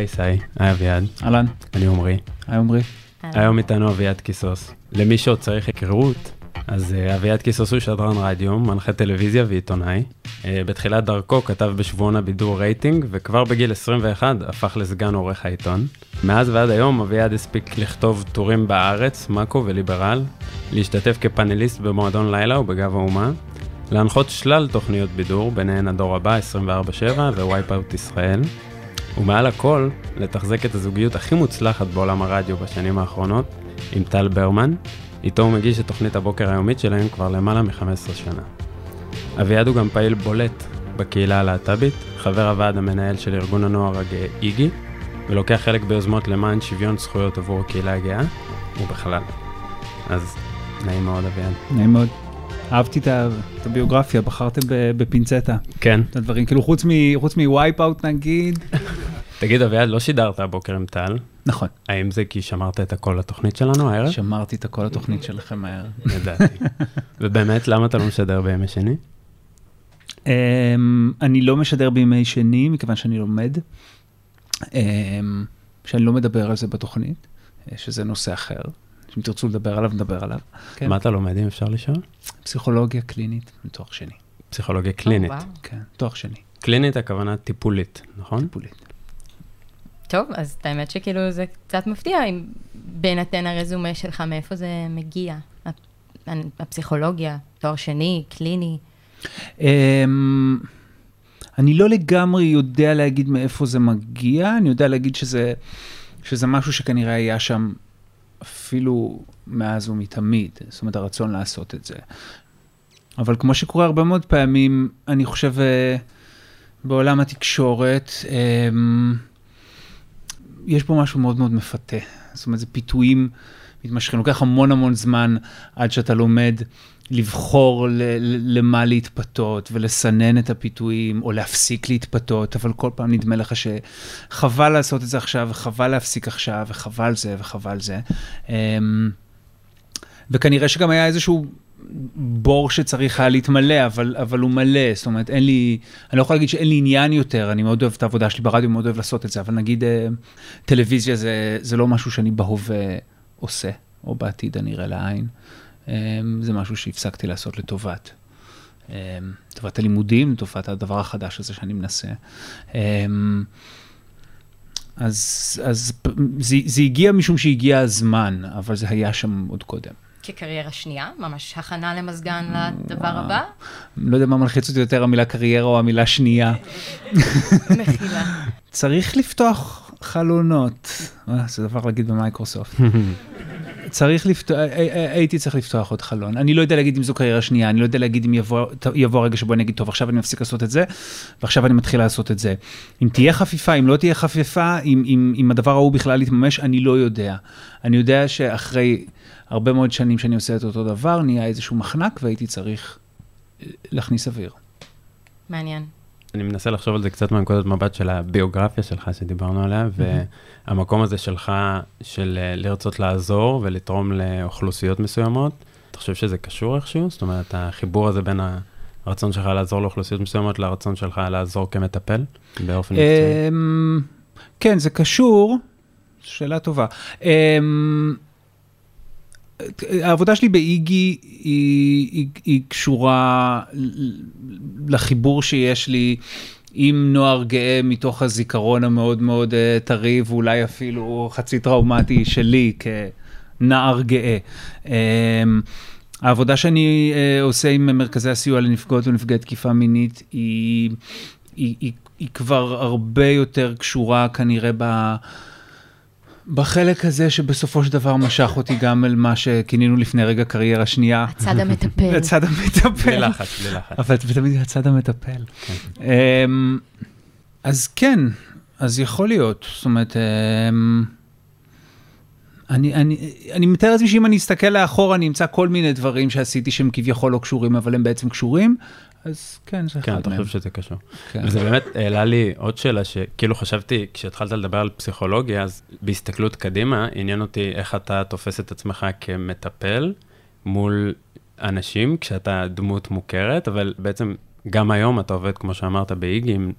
היי סי, היי אביעד. אהלן. אני עמרי. היי עמרי. היום איתנו אביעד קיסוס. למי שעוד צריך היכרות, אז אה, אביעד קיסוס הוא שדרן רדיו, מנחה טלוויזיה ועיתונאי. אה, בתחילת דרכו כתב בשבועון הבידור רייטינג, וכבר בגיל 21 הפך לסגן עורך העיתון. מאז ועד היום אביעד הספיק לכתוב טורים בהארץ, מאקו וליברל, להשתתף כפאנליסט במועדון לילה ובגב האומה, להנחות שלל תוכניות בידור, ביניהן הדור הבא, 24/7 ו Wipeout ישראל. ומעל הכל, לתחזק את הזוגיות הכי מוצלחת בעולם הרדיו בשנים האחרונות, עם טל ברמן, איתו הוא מגיש את תוכנית הבוקר היומית שלהם כבר למעלה מ-15 שנה. אביעד הוא גם פעיל בולט בקהילה הלהט"בית, חבר הוועד המנהל של ארגון הנוער הגאה איגי, ולוקח חלק ביוזמות למען שוויון זכויות עבור הקהילה הגאה, ובכלל. אז נעים מאוד אביעד. נעים מאוד. אהבתי את הביוגרפיה, בחרתם בפינצטה. כן. את הדברים, כאילו חוץ מ Wipeout נגיד. תגיד, אביעד, לא שידרת הבוקר עם טל. נכון. האם זה כי שמרת את הכל לתוכנית שלנו הערב? שמרתי את הכל לתוכנית שלכם הערב. ידעתי. ובאמת, למה אתה לא משדר בימי שני? אמ, אני לא משדר בימי שני, מכיוון שאני לומד. אמ, שאני לא מדבר על זה בתוכנית, שזה נושא אחר. אם תרצו לדבר עליו, נדבר עליו. כן. מה אתה לומד, אם אפשר לשאול? פסיכולוגיה קלינית, תואר שני. פסיכולוגיה קלינית. כן, תואר שני. קלינית הכוונה טיפולית, נכון? טיפולית. טוב, אז האמת שכאילו זה קצת מפתיע, אם בהינתן הרזומה שלך, מאיפה זה מגיע? הפסיכולוגיה, תואר שני, קליני. אמ, אני לא לגמרי יודע להגיד מאיפה זה מגיע, אני יודע להגיד שזה, שזה משהו שכנראה היה שם אפילו מאז ומתמיד, זאת אומרת, הרצון לעשות את זה. אבל כמו שקורה הרבה מאוד פעמים, אני חושב, אה, בעולם התקשורת, אמ, יש פה משהו מאוד מאוד מפתה. זאת אומרת, זה פיתויים מתמשכים. לוקח המון המון זמן עד שאתה לומד לבחור ל- למה להתפתות ולסנן את הפיתויים, או להפסיק להתפתות, אבל כל פעם נדמה לך שחבל לעשות את זה עכשיו, וחבל להפסיק עכשיו, וחבל זה, וחבל זה. אמ, וכנראה שגם היה איזשהו בור שצריך היה להתמלא, אבל, אבל הוא מלא, זאת אומרת, אין לי, אני לא יכול להגיד שאין לי עניין יותר, אני מאוד אוהב את העבודה שלי ברדיו, מאוד אוהב לעשות את זה, אבל נגיד אה, טלוויזיה זה, זה לא משהו שאני בהווה עושה, או בעתיד הנראה לעין. אה, זה משהו שהפסקתי לעשות לטובת. אה, לטובת הלימודים, לטובת הדבר החדש הזה שאני מנסה. אז, אז זה, זה הגיע משום שהגיע הזמן, אבל זה היה שם עוד קודם. כקריירה שנייה? ממש הכנה למזגן לדבר הבא? לא יודע מה מלחיץ אותי יותר, המילה קריירה או המילה שנייה. מחילה. צריך לפתוח חלונות. אה, זה דבר להגיד במייקרוסופט. צריך לפתוח, אה, אה, הייתי צריך לפתוח עוד חלון. אני לא יודע להגיד אם זו קריירה שנייה, אני לא יודע להגיד אם יבוא, יבוא הרגע שבו אני אגיד, טוב, עכשיו אני מפסיק לעשות את זה, ועכשיו אני מתחיל לעשות את זה. אם תהיה חפיפה, אם לא תהיה חפיפה, אם, אם, אם הדבר ההוא בכלל יתממש, אני לא יודע. אני יודע שאחרי הרבה מאוד שנים שאני עושה את אותו דבר, נהיה איזשהו מחנק והייתי צריך להכניס אוויר. מעניין. אני מנסה לחשוב על זה קצת מהנקודת מבט של הביוגרפיה שלך שדיברנו עליה, והמקום הזה שלך של לרצות לעזור ולתרום לאוכלוסיות מסוימות, אתה חושב שזה קשור איכשהו? זאת אומרת, החיבור הזה בין הרצון שלך לעזור לאוכלוסיות מסוימות לרצון שלך לעזור כמטפל באופן מקצועי? אמ, כן, זה קשור, שאלה טובה. העבודה שלי באיגי היא, היא, היא קשורה לחיבור שיש לי עם נוער גאה מתוך הזיכרון המאוד מאוד אה, טרי ואולי אפילו חצי טראומטי שלי כנער גאה. אמ, העבודה שאני אה, עושה עם מרכזי הסיוע לנפגעות ונפגעי תקיפה מינית היא, היא, היא, היא כבר הרבה יותר קשורה כנראה ב... בחלק הזה שבסופו של דבר משך אותי גם אל מה שכינינו לפני רגע קריירה שנייה. הצד המטפל. הצד המטפל. בלי לחץ, בלי לחץ. אבל תמיד הצד המטפל. כן. אמ, אז כן, אז יכול להיות. זאת אומרת, אמ, אני, אני, אני מתאר לעצמי שאם אני אסתכל לאחור, אני אמצא כל מיני דברים שעשיתי שהם כביכול לא קשורים, אבל הם בעצם קשורים, אז כן, זה כן, אחד אתה מהם. חושב שזה קשור. כן. וזה באמת העלה לי עוד שאלה, שכאילו חשבתי, כשהתחלת לדבר על פסיכולוגיה, אז בהסתכלות קדימה, עניין אותי איך אתה תופס את עצמך כמטפל מול אנשים, כשאתה דמות מוכרת, אבל בעצם גם היום אתה עובד, כמו שאמרת, באיגי, עם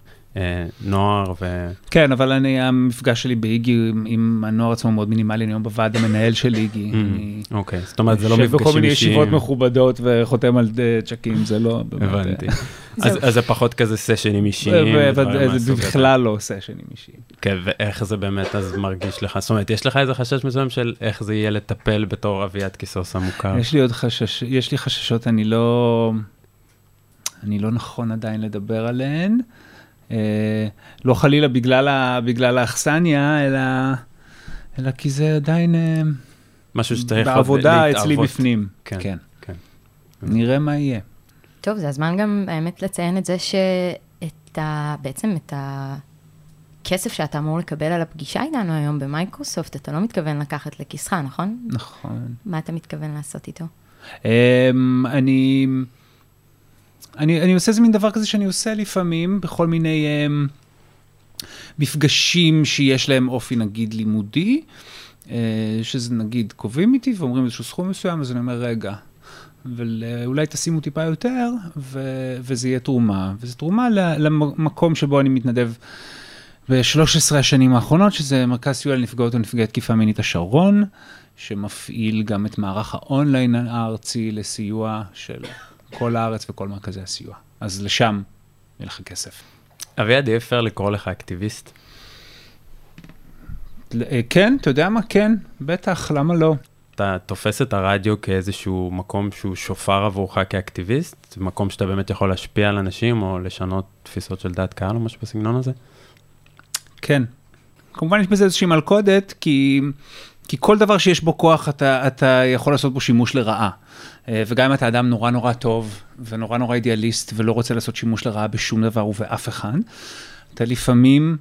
נוער ו... כן, אבל אני, המפגש שלי באיגי עם, עם הנוער עצמו מאוד מינימלי, אני היום בוועד המנהל של איגי. אוקיי, זאת אומרת, זה לא יושב מפגשים בכל מיני אישיים. ישיבות מכובדות וחותם על אה, צ'קים, זה לא... באמת, הבנתי. אה, אז זה פחות כזה סשנים אישיים. זה. בכלל לא סשנים אישיים. כן, ואיך זה באמת אז מרגיש לך? זאת אומרת, יש לך איזה חשש מסוים של איך זה יהיה לטפל בתור אביעד קיסוס המוכר? יש לי עוד חשש, יש לי חששות, אני לא, אני לא נכון עדיין לדבר עליהן. אה, לא חלילה בגלל, ה, בגלל האכסניה, אלא, אלא כי זה עדיין אה, משהו שצריך עוד בעבודה אצלי להתערבות. בפנים. כן, כן. כן. נראה מה יהיה. טוב, זה הזמן גם האמת לציין את זה שאת ה... בעצם את הכסף שאתה אמור לקבל על הפגישה איתנו היום במייקרוסופט, אתה לא מתכוון לקחת לכיסך, נכון? נכון. מה אתה מתכוון לעשות איתו? אמ, אני, אני, אני עושה איזה מין דבר כזה שאני עושה לפעמים בכל מיני um, מפגשים שיש להם אופי נגיד לימודי, uh, שזה נגיד קובעים איתי ואומרים איזשהו סכום מסוים, אז אני אומר רגע, אבל uh, אולי תשימו טיפה יותר ו- וזה יהיה תרומה, וזו תרומה למקום שבו אני מתנדב. ב-13 השנים האחרונות, שזה מרכז סיוע לנפגעות ונפגעי תקיפה מינית השרון, שמפעיל גם את מערך האונליין הארצי לסיוע של כל הארץ וכל מרכזי הסיוע. אז לשם ילך הכסף. אביעד, יהיה פייר לקרוא לך אקטיביסט? אה, כן, אתה יודע מה? כן, בטח, למה לא? אתה תופס את הרדיו כאיזשהו מקום שהוא שופר עבורך כאקטיביסט? מקום שאתה באמת יכול להשפיע על אנשים או לשנות תפיסות של דעת קהל או משהו בסגנון הזה? כן. כמובן יש בזה איזושהי מלכודת, כי, כי כל דבר שיש בו כוח, אתה, אתה יכול לעשות בו שימוש לרעה. אה, וגם אם אתה אדם נורא נורא טוב, ונורא נורא אידיאליסט, ולא רוצה לעשות שימוש לרעה בשום דבר ובאף אחד, אתה לפעמים,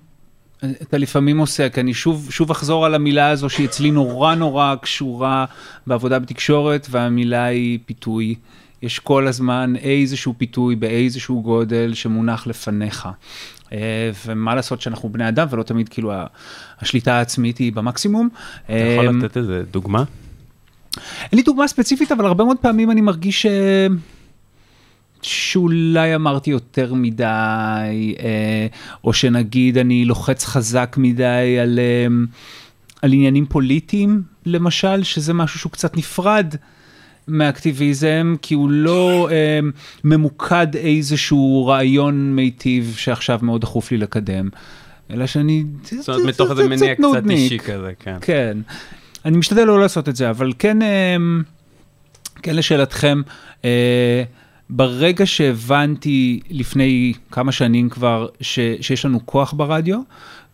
אתה לפעמים עושה, כי אני שוב, שוב אחזור על המילה הזו שהיא אצלי נורא נורא קשורה בעבודה בתקשורת, והמילה היא פיתוי. יש כל הזמן איזשהו פיתוי באיזשהו גודל שמונח לפניך. אה, ומה לעשות שאנחנו בני אדם ולא תמיד כאילו השליטה העצמית היא במקסימום. אתה יכול אה, לתת איזה דוגמה? אין לי דוגמה ספציפית, אבל הרבה מאוד פעמים אני מרגיש ש... שאולי אמרתי יותר מדי, אה, או שנגיד אני לוחץ חזק מדי על, אה, על עניינים פוליטיים, למשל, שזה משהו שהוא קצת נפרד מאקטיביזם, כי הוא לא אה, ממוקד איזשהו רעיון מיטיב שעכשיו מאוד דחוף לי לקדם, אלא שאני... זאת אומרת, מתוך איזה מניע קצת. אישי כזה, כן. כן. אני משתדל לא לעשות את זה, אבל כן, אה, כן לשאלתכם, אה, ברגע שהבנתי לפני כמה שנים כבר ש, שיש לנו כוח ברדיו,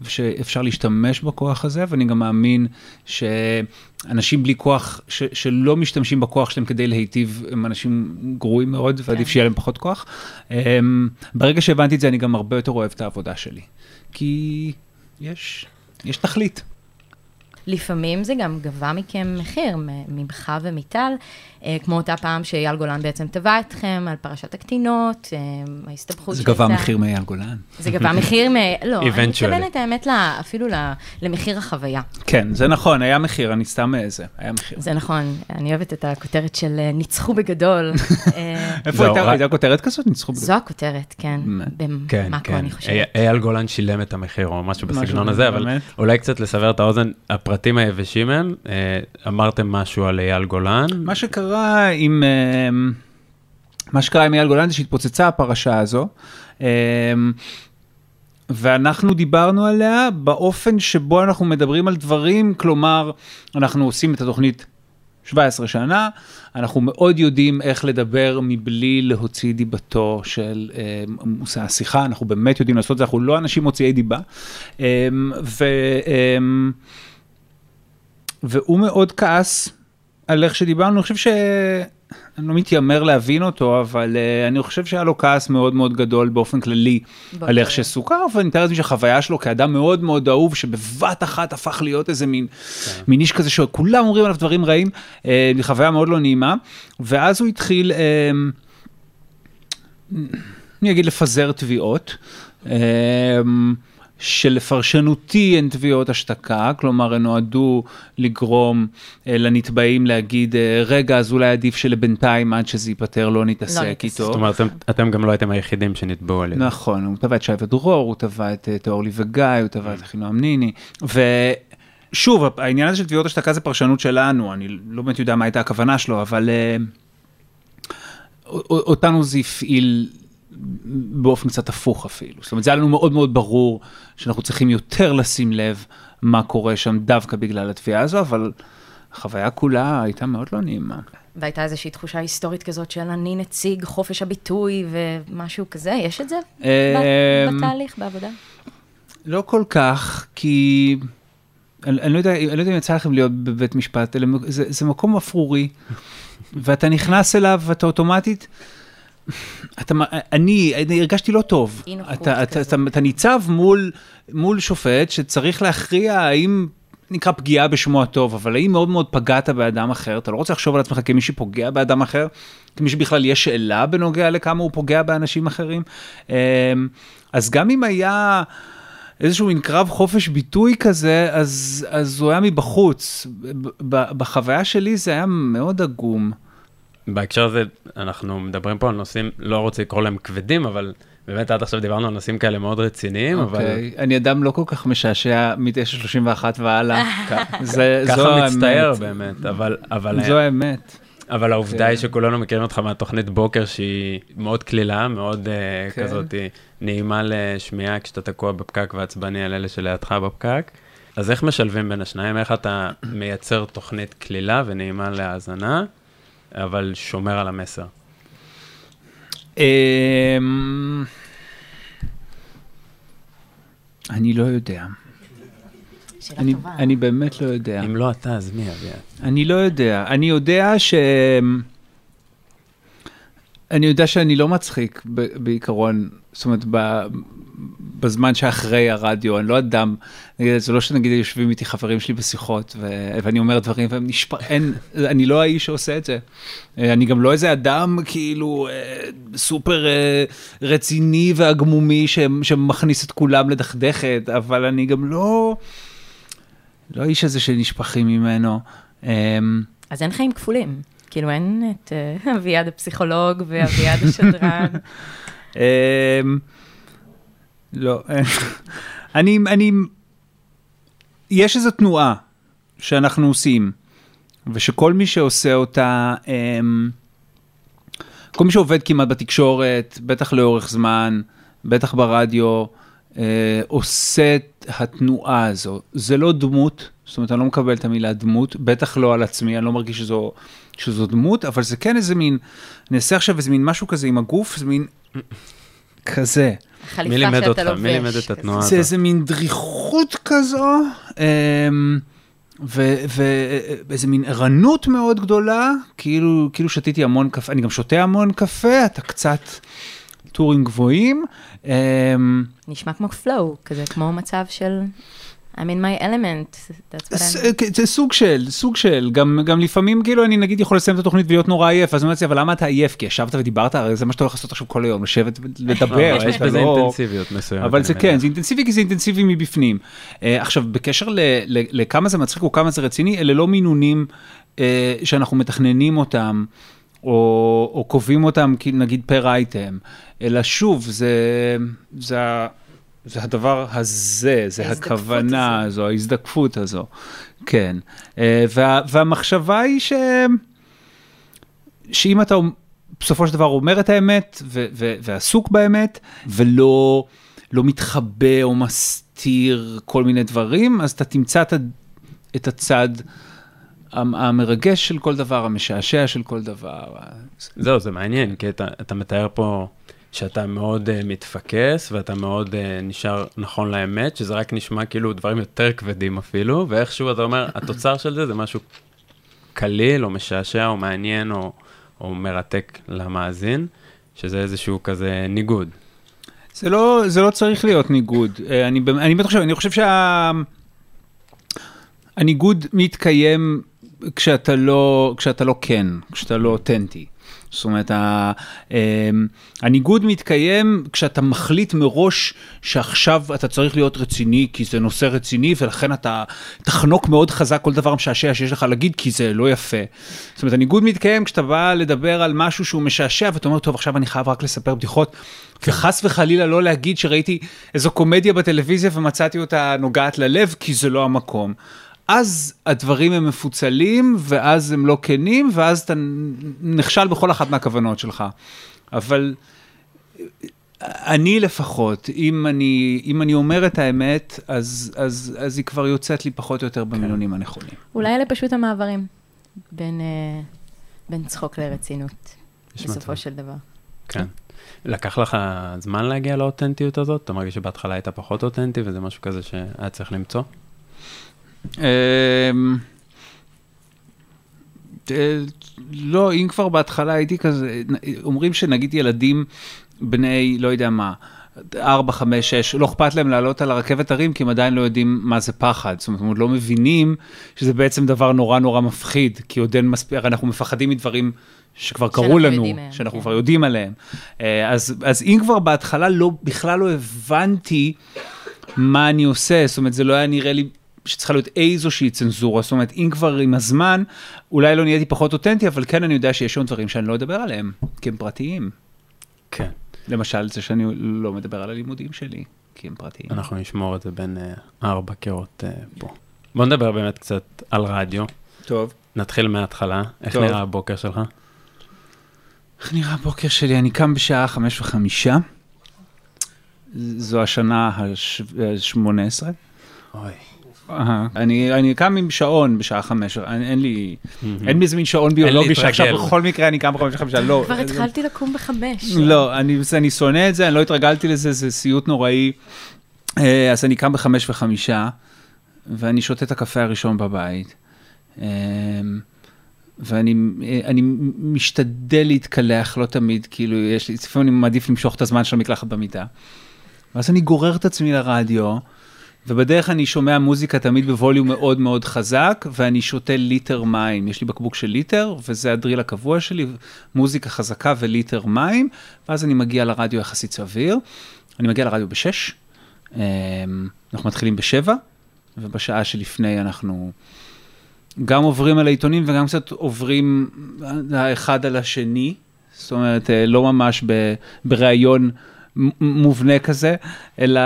ושאפשר להשתמש בכוח הזה, ואני גם מאמין שאנשים בלי כוח, ש, שלא משתמשים בכוח שלהם כדי להיטיב, הם אנשים גרועים מאוד, ועדיף כן. שיהיה להם פחות כוח. אה, ברגע שהבנתי את זה, אני גם הרבה יותר אוהב את העבודה שלי. כי יש, יש תכלית. לפעמים זה גם גבה מכם מחיר, ממך ומיטל, אה, כמו אותה פעם שאייל גולן בעצם תבע אתכם על פרשת הקטינות, אה, ההסתבכות זה גבה מחיר מאייל גולן. זה גבה מחיר מ... לא, אני Eventually. מתכוונת האמת אפילו למחיר החוויה. כן, זה נכון, היה מחיר, אני סתם איזה, היה מחיר. זה נכון, אני אוהבת את הכותרת של אה, ניצחו בגדול. אה, איפה זהו, הייתה כותרת כזאת? ניצחו בגלל. זו הכותרת, כן, כן, במאקו כן. אני חושבת. אייל גולן שילם את המחיר או משהו בסגנון הזה, אבל. אולי קצת לסבר את האוזן, הפרטים היבשים הם, אה, אמרתם משהו על אייל גולן, מה שקרה עם... אה, מה שקרה עם אייל גולן זה שהתפוצצה הפרשה הזו. אה, ואנחנו דיברנו עליה באופן שבו אנחנו מדברים על דברים, כלומר, אנחנו עושים את התוכנית 17 שנה, אנחנו מאוד יודעים איך לדבר מבלי להוציא דיבתו של מושא השיחה, אנחנו באמת יודעים לעשות את זה, אנחנו לא אנשים מוציאי דיבה. ו, והוא מאוד כעס על איך שדיברנו, אני חושב ש... אני לא מתיימר להבין אותו, אבל uh, אני חושב שהיה לו כעס מאוד מאוד גדול באופן כללי באותו על איך. שסוכר, ואני מתאר לעצמי שהחוויה שלו כאדם מאוד מאוד אהוב, שבבת אחת הפך להיות איזה מין, מין איש כזה שכולם אומרים עליו דברים רעים, uh, חוויה מאוד לא נעימה, ואז הוא התחיל, uh, אני אגיד לפזר תביעות. Uh, שלפרשנותי הן תביעות השתקה, כלומר הן נועדו לגרום אה, לנתבעים להגיד, אה, רגע, אז אולי עדיף שלבינתיים עד שזה ייפתר לא נתעסק נתעסק. איתו. זאת אומרת, אתם, אתם גם לא הייתם היחידים שנתבעו על זה. נכון, הוא תבע את שי ודרור, הוא תבע את אה, אורלי וגיא, הוא תבע את אחינועם ניני, ושוב, העניין הזה של תביעות השתקה זה פרשנות שלנו, אני לא באמת יודע מה הייתה הכוונה שלו, אבל אה, אותנו זה הפעיל באופן קצת הפוך אפילו. זאת אומרת, זה היה לנו מאוד מאוד ברור שאנחנו צריכים יותר לשים לב מה קורה שם דווקא בגלל התביעה הזו, אבל החוויה כולה הייתה מאוד לא נעימה. והייתה איזושהי תחושה היסטורית כזאת של אני נציג חופש הביטוי ומשהו כזה, יש את זה אמ, בתהליך, בעבודה? לא כל כך, כי אני, אני, לא יודע, אני לא יודע אם יצא לכם להיות בבית משפט, אלא זה, זה מקום אפרורי, ואתה נכנס אליו ואתה אוטומטית, אתה, אני, אני הרגשתי לא טוב. אתה, אתה. אתה, אתה ניצב מול, מול שופט שצריך להכריע האם... נקרא פגיעה בשמו הטוב, אבל האם מאוד מאוד פגעת באדם אחר, אתה לא רוצה לחשוב על עצמך כמי שפוגע באדם אחר, כמי שבכלל יש שאלה בנוגע לכמה הוא פוגע באנשים אחרים. אמ, אז גם אם היה איזשהו מין קרב חופש ביטוי כזה, אז, אז הוא היה מבחוץ. בחוויה שלי זה היה מאוד עגום. בהקשר הזה, אנחנו מדברים פה על נושאים, לא רוצה לקרוא להם כבדים, אבל באמת עד עכשיו דיברנו על נושאים כאלה מאוד רציניים, אבל אוקיי, אני אדם לא כל כך משעשע מ-931 והלאה. זה- ככה האמת. באמת, אבל, אבל, זו האמת. אבל העובדה כן. היא שכולנו מכירים אותך מהתוכנית בוקר שהיא מאוד קלילה, מאוד כן. כזאת נעימה לשמיעה כשאתה תקוע בפקק ועצבני על אלה שלידך בפקק. אז איך משלבים בין השניים? איך אתה מייצר תוכנית קלילה ונעימה להאזנה, אבל שומר על המסר? אמ, אני לא יודע. אני, טובה. אני באמת לא יודע. אם לא אתה, אז מי אביעד? אני לא יודע. אני יודע ש... אני יודע שאני לא מצחיק ב- בעיקרון, זאת אומרת, ב... בזמן שאחרי הרדיו, אני לא אדם, נגיד, זה לא שנגיד יושבים איתי חברים שלי בשיחות, ו... ואני אומר דברים והם נשפ... אין, אני לא האיש שעושה את זה. אה, אני גם לא איזה אדם כאילו אה, סופר אה, רציני והגמומי ש... שמכניס את כולם לדכדכת, אבל אני גם לא, לא האיש הזה שנשפכים ממנו. אמ, אז אין חיים כפולים. כאילו אין את אביעד הפסיכולוג ואביעד השדרן. לא, אני, אני, יש איזו תנועה שאנחנו עושים, ושכל מי שעושה אותה, אמ, כל מי שעובד כמעט בתקשורת, בטח לאורך זמן, בטח ברדיו, אה, עושה את התנועה הזו. זה לא דמות, זאת אומרת, אני לא מקבל את המילה דמות, בטח לא על עצמי, אני לא מרגיש שזו, שזו דמות, אבל זה כן איזה מין, אני אעשה עכשיו איזה מין משהו כזה עם הגוף, זה מין כזה. החליפה מי לימד אותך? לובש. מי לימד את. התנועה זה הזאת? איזה מין דריכות כזו, אמ, ו- ואיזה מין ערנות מאוד גדולה, כאילו, כאילו שתיתי המון קפה, אני גם שותה המון קפה, אתה קצת טורים גבוהים. אמ, נשמע כמו פלואו, כזה כמו מצב של I'm in my element. That's what I'm... זה סוג של, סוג של, גם, גם לפעמים כאילו אני נגיד יכול לסיים את התוכנית ולהיות נורא עייף, אז אני אומר לעצמי, אבל למה אתה עייף? כי ישבת ודיברת, הרי זה מה שאתה הולך לעשות עכשיו כל היום, לשבת ולדבר. יש בזה לא- אינטנסיביות מסוימת. אבל זה. כן, זה אינטנסיבי כי זה אינטנסיבי מבפנים. Uh, עכשיו, בקשר ל, ל, לכמה זה מצחיק או כמה זה רציני, אלה לא מינונים uh, שאנחנו מתכננים אותם, או, או קובעים אותם, נגיד פר אייטם, אלא שוב, זה, זה, זה הדבר הזה, זה הכוונה הזו. הזו, ההזדקפות הזו, כן. Uh, וה, והמחשבה היא ש... שאם אתה בסופו של דבר אומר את האמת ו- ו- ועסוק באמת, ולא לא מתחבא או מסתיר כל מיני דברים, אז אתה תמצא את, את הצד המ- המרגש של כל דבר, המשעשע של כל דבר. זהו, זה מעניין, כי אתה, אתה מתאר פה שאתה מאוד uh, מתפקס, ואתה מאוד uh, נשאר נכון לאמת, שזה רק נשמע כאילו דברים יותר כבדים אפילו, ואיכשהו אתה אומר, התוצר של זה זה משהו קליל, או משעשע, או מעניין, או, או מרתק למאזין, שזה איזשהו כזה ניגוד. זה לא, זה לא צריך להיות ניגוד. אה, אני, אני באמת חושב, אני חושב שהניגוד מתקיים כשאתה לא, כשאתה לא כן, כשאתה לא אותנטי. זאת אומרת, אמ, הניגוד מתקיים כשאתה מחליט מראש שעכשיו אתה צריך להיות רציני, כי זה נושא רציני, ולכן אתה תחנוק מאוד חזק כל דבר משעשע שיש לך להגיד, כי זה לא יפה. זאת אומרת, הניגוד מתקיים כשאתה בא לדבר על משהו שהוא משעשע, ואתה אומר, טוב, עכשיו אני חייב רק לספר בדיחות, וחס וחלילה לא להגיד שראיתי איזו קומדיה בטלוויזיה ומצאתי אותה נוגעת ללב, כי זה לא המקום. אז הדברים הם מפוצלים, ואז הם לא כנים, ואז אתה נכשל בכל אחת מהכוונות שלך. אבל אני לפחות, אם אני, אם אני אומר את האמת, אז, אז, אז היא כבר יוצאת לי פחות או יותר במינונים הנכונים. אולי אלה פשוט המעברים בין, אה, בין צחוק לרצינות, בסופו מצב. של דבר. כן. לקח לך זמן להגיע לאותנטיות הזאת? אתה מרגיש שבהתחלה היית פחות אותנטי וזה משהו כזה שהיה צריך למצוא? אמ, אה, לא, אם כבר בהתחלה הייתי כזה, אומרים שנגיד ילדים בני, לא יודע מה, 4, 5, 6, לא אכפת להם לעלות על הרכבת הרים, כי הם עדיין לא יודעים מה זה פחד. זאת אומרת, הם עוד לא מבינים שזה בעצם דבר נורא נורא מפחיד, כי עוד אין מספיק, אנחנו מפחדים מדברים שכבר קרו לנו, מהם, שאנחנו כן. כבר יודעים עליהם. אה, אז, אז אם כבר בהתחלה לא, בכלל לא הבנתי מה אני עושה, זאת אומרת, זה לא היה נראה לי שצריכה להיות איזושהי צנזורה, זאת אומרת, אם כבר עם הזמן, אולי לא נהייתי פחות אותנטי, אבל כן אני יודע שיש עוד דברים שאני לא אדבר עליהם, כי הם פרטיים. כן. למשל, זה שאני לא מדבר על הלימודים שלי, כי הם פרטיים. אנחנו נשמור את זה בין אה, ארבע קירות אה, פה. בוא נדבר באמת קצת על רדיו. טוב. נתחיל מההתחלה. איך טוב. נראה הבוקר שלך? איך נראה הבוקר שלי? אני קם בשעה חמש וחמישה. זו השנה ה-18. אוי. אני, אני קם עם שעון בשעה חמש, אני- אין לי, אין לי איזה מין שעון ביולוגי. שעכשיו בכל מקרה אני קם בחמש וחמישה, לא. כבר התחלתי לקום בחמש. לא, אני, אני שונא את זה, אני לא התרגלתי לזה, זה סיוט נוראי. אה, אז אני קם בחמש וחמישה, ואני שותה את הקפה הראשון בבית. אה, ואני אה, אני משתדל להתקלח, לא תמיד, כאילו, יש לי, לפעמים אני מעדיף למשוך את הזמן של המקלחת במיטה. ואז אני גורר את עצמי לרדיו, ובדרך אני שומע מוזיקה תמיד בווליום מאוד מאוד חזק, ואני שותה ליטר מים. יש לי בקבוק של ליטר, וזה הדריל הקבוע שלי, מוזיקה חזקה וליטר מים, ואז אני מגיע לרדיו יחסית סביר. אני מגיע לרדיו בשש, אמ, אנחנו מתחילים בשבע, ובשעה שלפני אנחנו גם עוברים על העיתונים וגם קצת עוברים האחד על השני, זאת אומרת, אה, לא ממש בריאיון מובנה כזה, אלא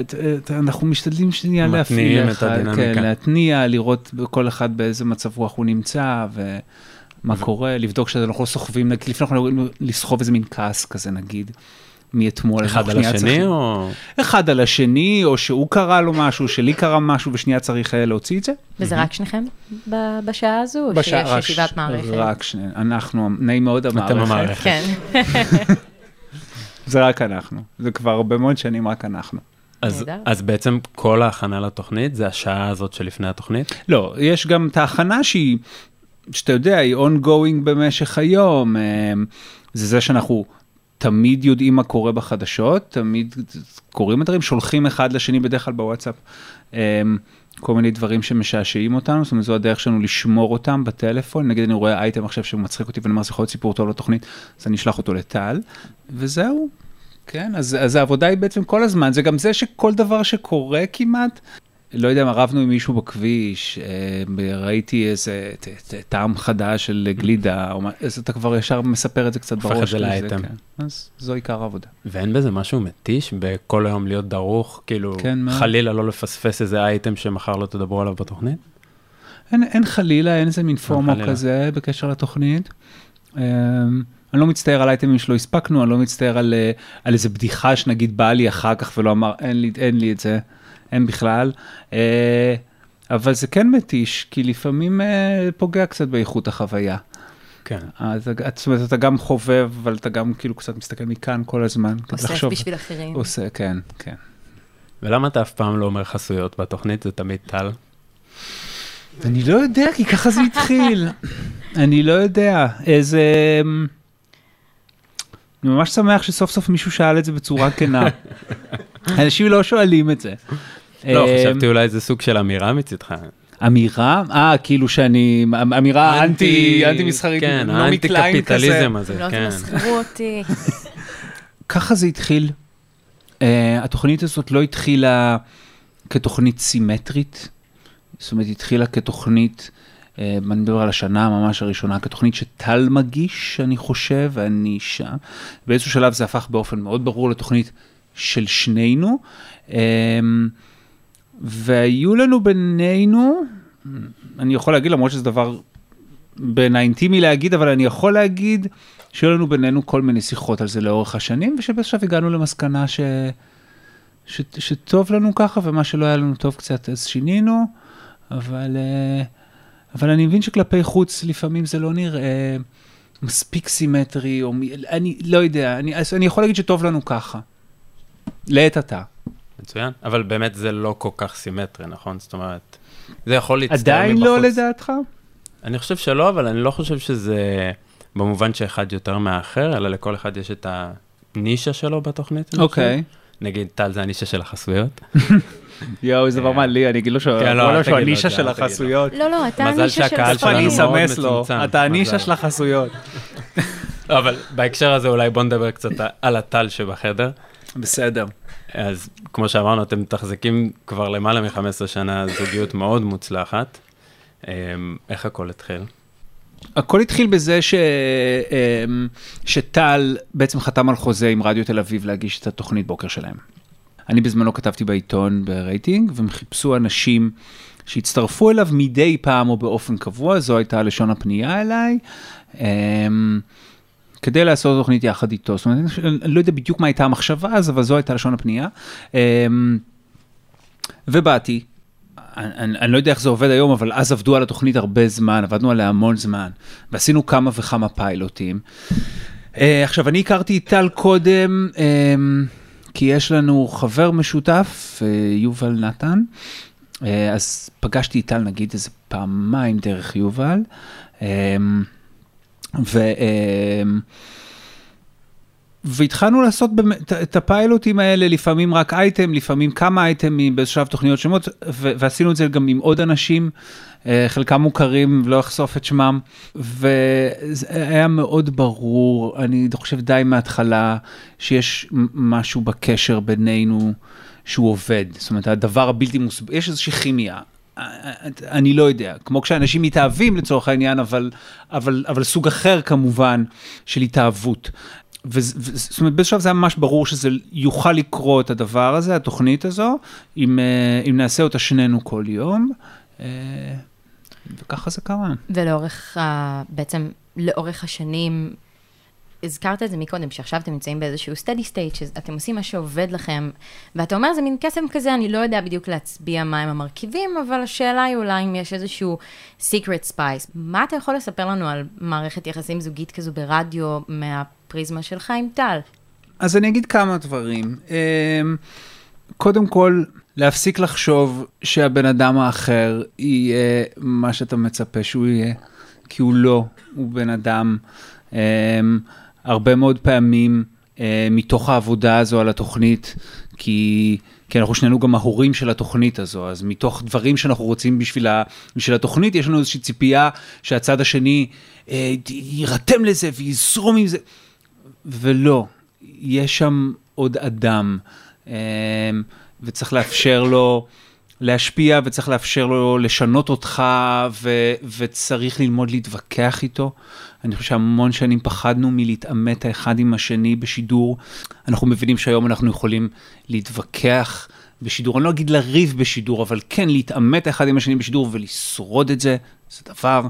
את, את, אנחנו משתדלים שנייה להפעיל מתניעים את אחד, הדינמיקה. כן, להתניע, לראות כל אחד באיזה מצב רוח הוא נמצא, ומה קורה, לבדוק שאנחנו לא סוחבים, נגיד, לפני אנחנו יכולים לסחוב איזה מין כעס כזה נגיד, מאתמול. אחד על השני צריכים- או... אחד על השני, או שהוא קרא לו משהו, שלי קרה משהו, ושנייה צריך אה, להוציא את זה. וזה רק שניכם בשעה הזו, או שיש ישיבת ש- מערכת? רק שני, אנחנו, נעים מאוד אתם המערכת. המערכת. כן. זה רק אנחנו. זה כבר הרבה מאוד שנים רק אנחנו. אז. אז בעצם כל ההכנה לתוכנית זה השעה הזאת שלפני התוכנית? לא, יש גם את ההכנה שהיא, שאתה יודע, היא ongoing במשך היום. אה, זה זה שאנחנו תמיד יודעים מה קורה בחדשות, תמיד קורים הדברים, שולחים אחד לשני בדרך כלל בוואטסאפ. אה, כל מיני דברים שמשעשעים אותנו, זאת אומרת, זו הדרך שלנו לשמור אותם בטלפון. נגיד אני רואה אייטם עכשיו שהוא מצחיק אותי ואני אומר, זה יכול להיות סיפור טוב לתוכנית, אז אני אשלח אותו לטל, וזהו. כן, אז, אז העבודה היא בעצם כל הזמן, זה גם זה שכל דבר שקורה כמעט, לא יודע, רבנו עם מישהו בכביש, אה, ראיתי איזה ט- ט- טעם חדש של גלידה, אז אתה כבר ישר מספר את זה קצת הופך את בראש. זה לאייטם. כן. אז זו עיקר העבודה. ואין בזה משהו מתיש בכל היום להיות דרוך, כאילו כן. חלילה לא לפספס איזה אייטם שמחר לא תדברו עליו בתוכנית? אין, אין חלילה, אין איזה מין פורמו. כזה בקשר לתוכנית. אמ, אני לא מצטער על אייטמים שלא הספקנו, אני לא מצטער על, אה, על איזה בדיחה שנגיד באה לי אחר כך ולא אמר, אין לי, אין לי את זה, אין בכלל. אה, אבל זה כן מתיש, כי לפעמים אה, פוגע קצת באיכות החוויה. כן. אז את- זאת אומרת, אתה גם חובב, אבל אתה גם כאילו קצת מסתכל מכאן כל הזמן. אוסף לחשוב. בשביל אחרים. עושה, כן, כן. ולמה אתה אף פעם לא אומר חסויות בתוכנית? זה תמיד טל. אני לא יודע, כי ככה זה התחיל. אני לא יודע. איזה... אני ממש שמח שסוף סוף מישהו שאל את זה בצורה כנה. אנשים לא שואלים את זה. לא, אה, חשבתי אולי זה סוג של אמירה מצידך. אמירה? אה, כאילו שאני, אמירה אנטי, אנטי מסחרית, כן, האנטי. קפיטליזם הזה, לא כן. תמסחרו אותי. ככה זה התחיל. Uh, התוכנית הזאת לא התחילה כתוכנית סימטרית, זאת אומרת, התחילה כתוכנית, אני מדבר על השנה ממש הראשונה, כתוכנית שטל מגיש, אני חושב, ואני שם. באיזשהו שלב זה הפך באופן מאוד ברור לתוכנית של שנינו, um, והיו לנו בינינו, אני יכול להגיד, למרות שזה דבר בין האינטימי להגיד, אבל אני יכול להגיד שהיו לנו בינינו כל מיני שיחות על זה לאורך השנים, ושבסוף הגענו למסקנה ש... ש... שטוב לנו ככה, ומה שלא היה לנו טוב קצת אז שינינו, אבל, אה, אבל אני מבין שכלפי חוץ לפעמים זה לא נראה מספיק סימטרי, או. אני לא יודע, אני, אני יכול להגיד שטוב לנו ככה. לעת עתה. מצוין, אבל באמת זה לא כל כך סימטרי, נכון? זאת אומרת, זה יכול להצטער עדיין מבחוץ. לא לדעתך? אני חושב שלא, אבל אני לא חושב שזה במובן שאחד יותר מהאחר, אלא לכל אחד יש את הנישה שלו בתוכנית. אוקיי. חושב. נגיד, טל זה הנישה של החסויות. יואו, איזה דבר אה, מעלי, אני אגיד לו שהוא כן, לא, שהוא הנישה של. החסויות. לא, לא, אתה הנישה של אני שלנו מאוד אסמס לו, מצומצם, אתה הנישה. של החסויות. לא, אבל בהקשר הזה אולי בוא נדבר קצת על הטל שבחדר. בסדר. אז כמו שאמרנו, אתם מתחזקים כבר למעלה מ-15 שנה זוגיות מאוד מוצלחת. אמ, איך הכל התחיל? הכל התחיל בזה ש... אמ, שטל בעצם חתם על חוזה עם רדיו תל אביב להגיש את התוכנית בוקר שלהם. אני בזמנו כתבתי בעיתון ברייטינג, והם חיפשו אנשים שהצטרפו אליו מדי פעם או באופן קבוע, זו הייתה לשון הפנייה אליי, אמ, כדי לעשות תוכנית יחד איתו. זאת אומרת, אני לא יודע בדיוק מה הייתה המחשבה אז, אבל זו הייתה לשון הפנייה. אמ, ובאתי, אני, אני, לא יודע איך זה עובד היום, אבל אז עבדו על התוכנית הרבה זמן, עבדנו עליה המון זמן, ועשינו כמה וכמה פיילוטים. Uh, עכשיו, אני הכרתי את טל קודם, um, כי יש לנו חבר משותף, uh, יובל נתן, uh, אז פגשתי את טל נגיד איזה פעמיים דרך יובל, um, ו... Um, והתחלנו לעשות באמת את- הפיילוטים האלה, לפעמים רק אייטם, לפעמים כמה אייטמים באיזשהו תוכניות שמות, ו- ועשינו את זה גם עם עוד אנשים, אה, חלקם מוכרים, לא אחשוף את שמם, וזה היה מאוד ברור, אני חושב די מההתחלה, שיש משהו בקשר בינינו שהוא עובד. זאת אומרת, הדבר הבלתי מוסבר, יש איזושהי כימיה. אני לא יודע, כמו כשאנשים מתאהבים לצורך העניין, אבל, אבל, אבל סוג אחר כמובן של התאהבות. וזה- וזה- זאת אומרת, שלב זה היה ממש ברור שזה יוכל לקרות הדבר הזה, התוכנית הזו, אם, אה, אם נעשה אותה שנינו כל יום, אה, וככה זה קרה. ולאורך, ה... בעצם, לאורך השנים, הזכרת את זה מקודם, שעכשיו אתם נמצאים באיזשהו steady state, שאתם עושים מה שעובד לכם, ואתה אומר, זה מין קסם כזה, אני לא יודע בדיוק להצביע מהם המרכיבים, אבל השאלה היא אולי אם יש איזשהו secret spice. מה אתה יכול לספר לנו על מערכת יחסים זוגית כזו ברדיו, מהפריזמה שלך עם טל? אז אני אגיד כמה דברים. אמ, קודם כל, להפסיק לחשוב שהבן אדם האחר יהיה מה שאתה מצפה שהוא יהיה, כי הוא לא, הוא בן אדם. אמ, הרבה מאוד פעמים אה, מתוך העבודה הזו על התוכנית, כי, כי אנחנו שנינו גם ההורים של התוכנית הזו, אז מתוך דברים שאנחנו רוצים בשביל, ה, בשביל התוכנית, יש לנו איזושהי ציפייה שהצד השני אה, יירתם לזה ויזרום עם זה. ולא, יש שם עוד אדם, אמ, וצריך לאפשר לו להשפיע, וצריך לאפשר לו לשנות אותך, ו, וצריך ללמוד להתווכח איתו. אני חושב שהמון שנים פחדנו מלהתעמת האחד עם השני בשידור. אנחנו מבינים שהיום אנחנו יכולים להתווכח בשידור, אני לא אגיד לריב בשידור, אבל כן להתעמת האחד עם השני בשידור ולשרוד את זה, זה דבר.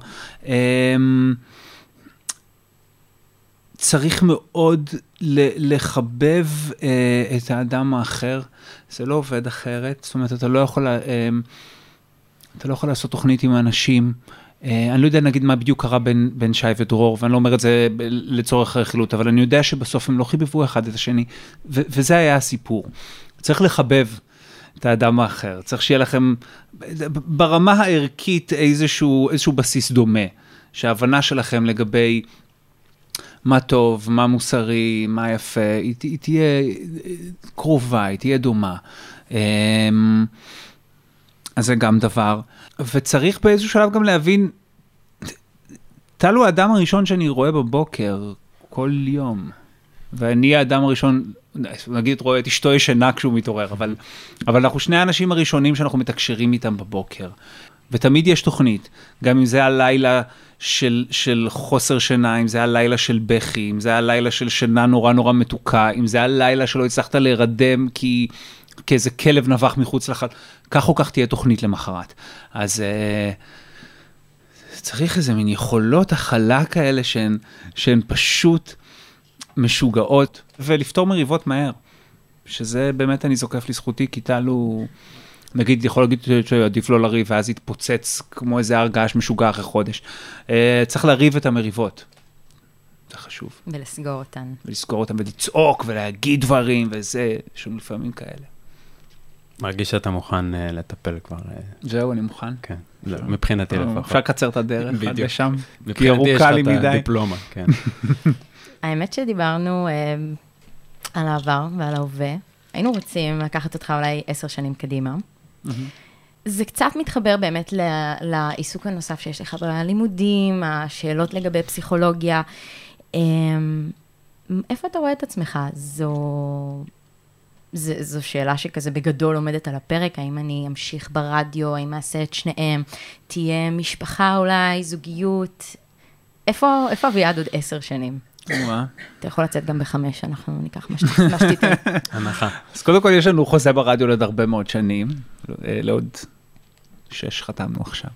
צריך מאוד לחבב אה, את האדם האחר, זה לא עובד אחרת, זאת אומרת, אתה לא יכול, אה, אתה לא יכול לעשות תוכנית עם אנשים. אה, אני לא יודע נגיד מה בדיוק קרה בין, בין שי ודרור, ואני לא אומר את זה לצורך רכילות, אבל אני יודע שבסוף הם לא חיבבו אחד את השני, ו- וזה היה הסיפור. צריך לחבב את האדם האחר, צריך שיהיה לכם ברמה הערכית איזשהו, איזשהו בסיס דומה, שההבנה שלכם לגבי מה טוב, מה מוסרי, מה יפה, היא, היא תהיה קרובה, היא תהיה דומה. אמ, אז זה גם דבר. וצריך באיזשהו שלב גם להבין, טל הוא האדם הראשון שאני רואה בבוקר כל יום. ואני האדם הראשון, נגיד רואה את אשתו ישנה כשהוא מתעורר, אבל, אבל אנחנו שני האנשים הראשונים שאנחנו מתקשרים איתם בבוקר. ותמיד יש תוכנית, גם אם זה הלילה של, של חוסר שינה, אם זה הלילה של בכי, אם זה הלילה של שינה נורא נורא מתוקה, אם זה הלילה שלא הצלחת להירדם כי, כי איזה כלב נבח מחוץ לחל, כך או כך תהיה תוכנית למחרת. אז uh, צריך איזה מין יכולות הכלה כאלה שהן, שהן פשוט משוגעות, ולפתור מריבות מהר. שזה באמת אני זוקף לזכותי, כי טל הוא... נגיד, יכול להגיד שעדיף לא לריב, ואז יתפוצץ כמו איזה הר געש משוגע אחרי חודש. Uh, צריך לריב את המריבות. זה חשוב. ולסגור אותן. ולסגור אותן, ולצעוק, ולהגיד דברים, וזה, יש לנו לפעמים כאלה. מרגיש שאתה מוכן uh, לטפל כבר. Uh... זהו, אני מוכן. כן, לא, מבחינתי לפחות. אפשר לקצר את הדרך עד לשם, כי ארוכה לי מדי. מבחינתי יש לך את הדיפלומה, כן. האמת שדיברנו על העבר ועל ההווה. היינו רוצים לקחת אותך אולי עשר שנים קדימה. זה קצת מתחבר באמת לעיסוק הנוסף שיש לך בלימודים, השאלות לגבי פסיכולוגיה. אמ, איפה אתה רואה את עצמך? זו, זו, זו שאלה שכזה בגדול עומדת על הפרק, האם אני אמשיך ברדיו, האם אעשה את שניהם, תהיה משפחה אולי, זוגיות. איפה, איפה אביעד עוד עשר שנים? אתה יכול לצאת גם בחמש, אנחנו ניקח מה שתיתן. הנחה. אז קודם כל יש לנו חוזה ברדיו לעוד הרבה מאוד שנים, אה, לעוד שש חתמנו עכשיו.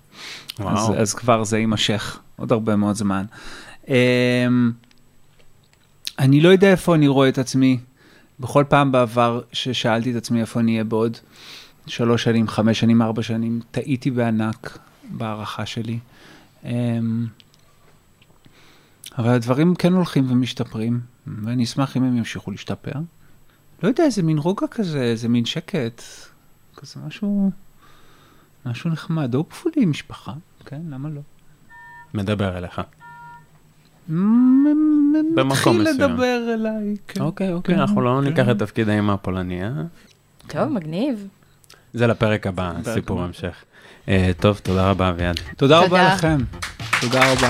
וואו. אז כבר זה יימשך עוד הרבה מאוד זמן. אמ, אני לא יודע איפה אני רואה את עצמי. בכל פעם בעבר ששאלתי את עצמי איפה אני אהיה בעוד שלוש שנים, חמש שנים, ארבע שנים, טעיתי בענק בהערכה שלי. אבל הדברים כן הולכים ומשתפרים, ואני אשמח אם הם ימשיכו להשתפר. לא יודע, איזה מין רוגע כזה, איזה מין שקט, כזה משהו, משהו נחמד. הופפולי עם משפחה, כן, למה לא? מדבר אליך. במקום מסוים. מתחיל לדבר אליי, כן. אוקיי, אוקיי, כן, אנחנו לא ניקח את תפקיד האמא הפולני, אה? טוב, מגניב. זה לפרק הבא, סיפור המשך. אה, טוב, תודה רבה, אביעד. תודה רבה לכם. תודה רבה.